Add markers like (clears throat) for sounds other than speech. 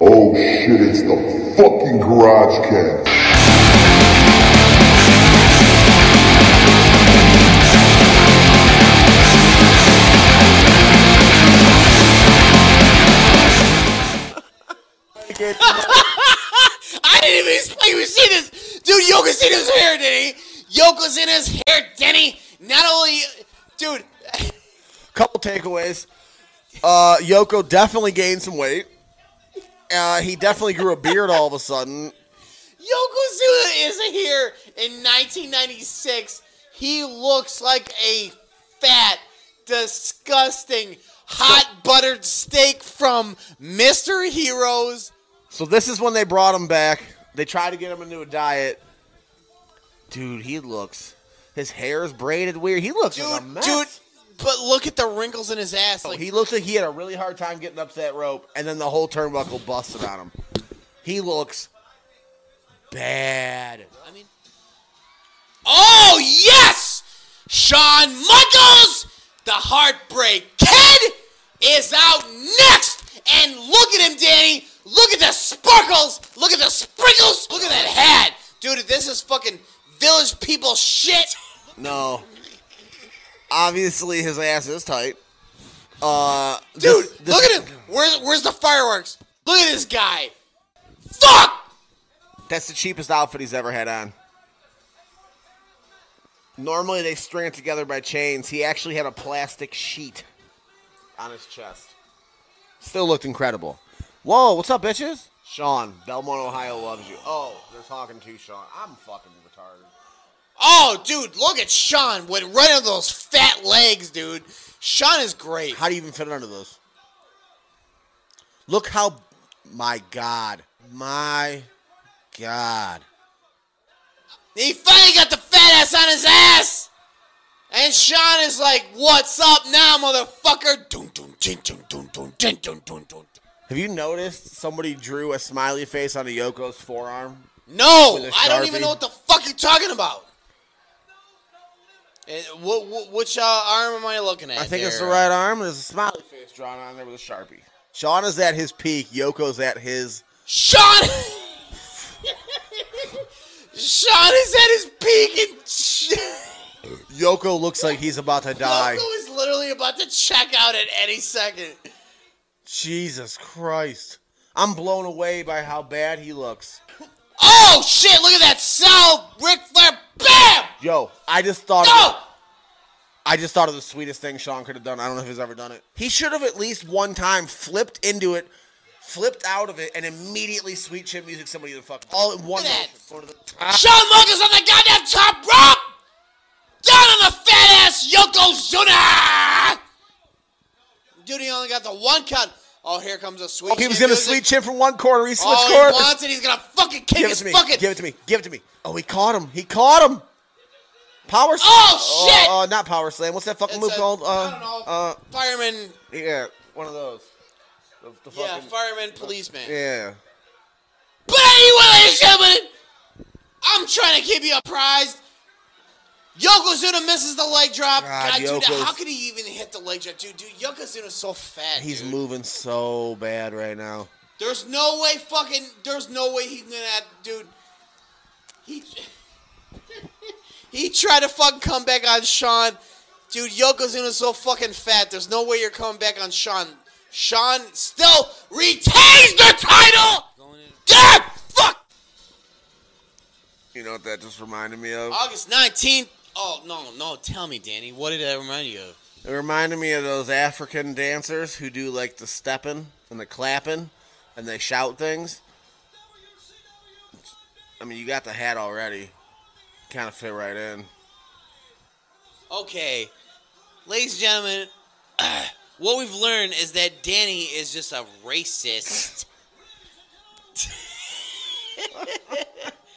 Oh shit, it's the fucking Garage Cat. (laughs) I didn't even even see this. Dude, Yokozuna's hair, Denny. Yokozuna's hair, Denny. Not only, dude, (laughs) Couple takeaways. Uh, Yoko definitely gained some weight. Uh, he definitely grew a beard all of a sudden. Yokozuna is here in 1996. He looks like a fat, disgusting, hot buttered steak from Mr. Heroes. So this is when they brought him back. They tried to get him into a diet. Dude, he looks. His hair is braided weird. He looks like a mess. dude, but look at the wrinkles in his ass. Oh, like, he looks like he had a really hard time getting up to that rope, and then the whole turnbuckle busted on him. He looks bad. I mean, oh yes, Shawn Michaels, the Heartbreak Kid, is out next, and look at him, Danny. Look at the sparkles. Look at the sprinkles. Look at that hat, dude. This is fucking village people shit. No. Obviously, his ass is tight. Uh, Dude, this- this- look at him. Where's where's the fireworks? Look at this guy. Fuck. That's the cheapest outfit he's ever had on. Normally they string it together by chains. He actually had a plastic sheet on his chest. Still looked incredible. Whoa, what's up, bitches? Shawn, Belmont, Ohio loves you. Oh, they're talking to Shawn. I'm fucking retarded. Oh, dude, look at Shawn with right of those fat legs, dude. Shawn is great. How do you even fit under those? Look how. My God. My God. He finally got the fat ass on his ass! And Shawn is like, what's up now, motherfucker? Have you noticed somebody drew a smiley face on a Yoko's forearm? No! I don't even know what the fuck you're talking about! What, what, which uh, arm am I looking at? I think it's the right arm. There's a smiley face drawn on there with a sharpie. Shawn is at his peak. Yoko's at his. Shawn. Shawn is at his peak, and (laughs) Yoko looks like he's about to die. Yoko is literally about to check out at any second. Jesus Christ. I'm blown away by how bad he looks. Oh shit! Look at that cell, Ric Flair. Yo, I just thought. Of, I just thought of the sweetest thing Shawn could have done. I don't know if he's ever done it. He should have at least one time flipped into it, flipped out of it, and immediately sweet chin music somebody the fuck. All in one Look at motion. that. Go to the. Shawn Michaels on the goddamn top rope! Down on the fat ass Yokozuna! Dude, he only got the one count. Oh, here comes a sweet. Oh, he was gonna music. sweet chin from one corner. He switched Oh, corners. he wants it. He's gonna fucking kick Give it to me. Give it to me. Give it to me. Oh, he caught him. He caught him. Power slam. Oh, shit! Uh, uh, not power slam. What's that fucking It's move a- called? Uh, I don't know. Uh, fireman. yeah, one of those. The, the Yeah, fireman, policeman. yeah. But anyway, ladies and gentlemen, I'm trying to keep you apprised. Yokozuna misses the leg drop. God, God, dude, how could he even hit the leg drop? Dude, dude, Yokozuna's so fat. He's dude. moving so bad right now. There's no way fucking there's no way he can get dude. He (laughs) He tried to fucking come back on Shawn. Dude, Yokozuna's so fucking fat. There's no way you're coming back on Shawn. Shawn still retains the title! God fuck! You know what that just reminded me of? August 19th. Oh no, no, tell me, Danny, what did that remind you of? It reminded me of those African dancers who do like the stepping and the clapping and they shout things. I mean, you got the hat already. Kind of fit right in. Okay, ladies and gentlemen, (clears throat) what we've learned is that Danny is just a racist. (laughs) (laughs)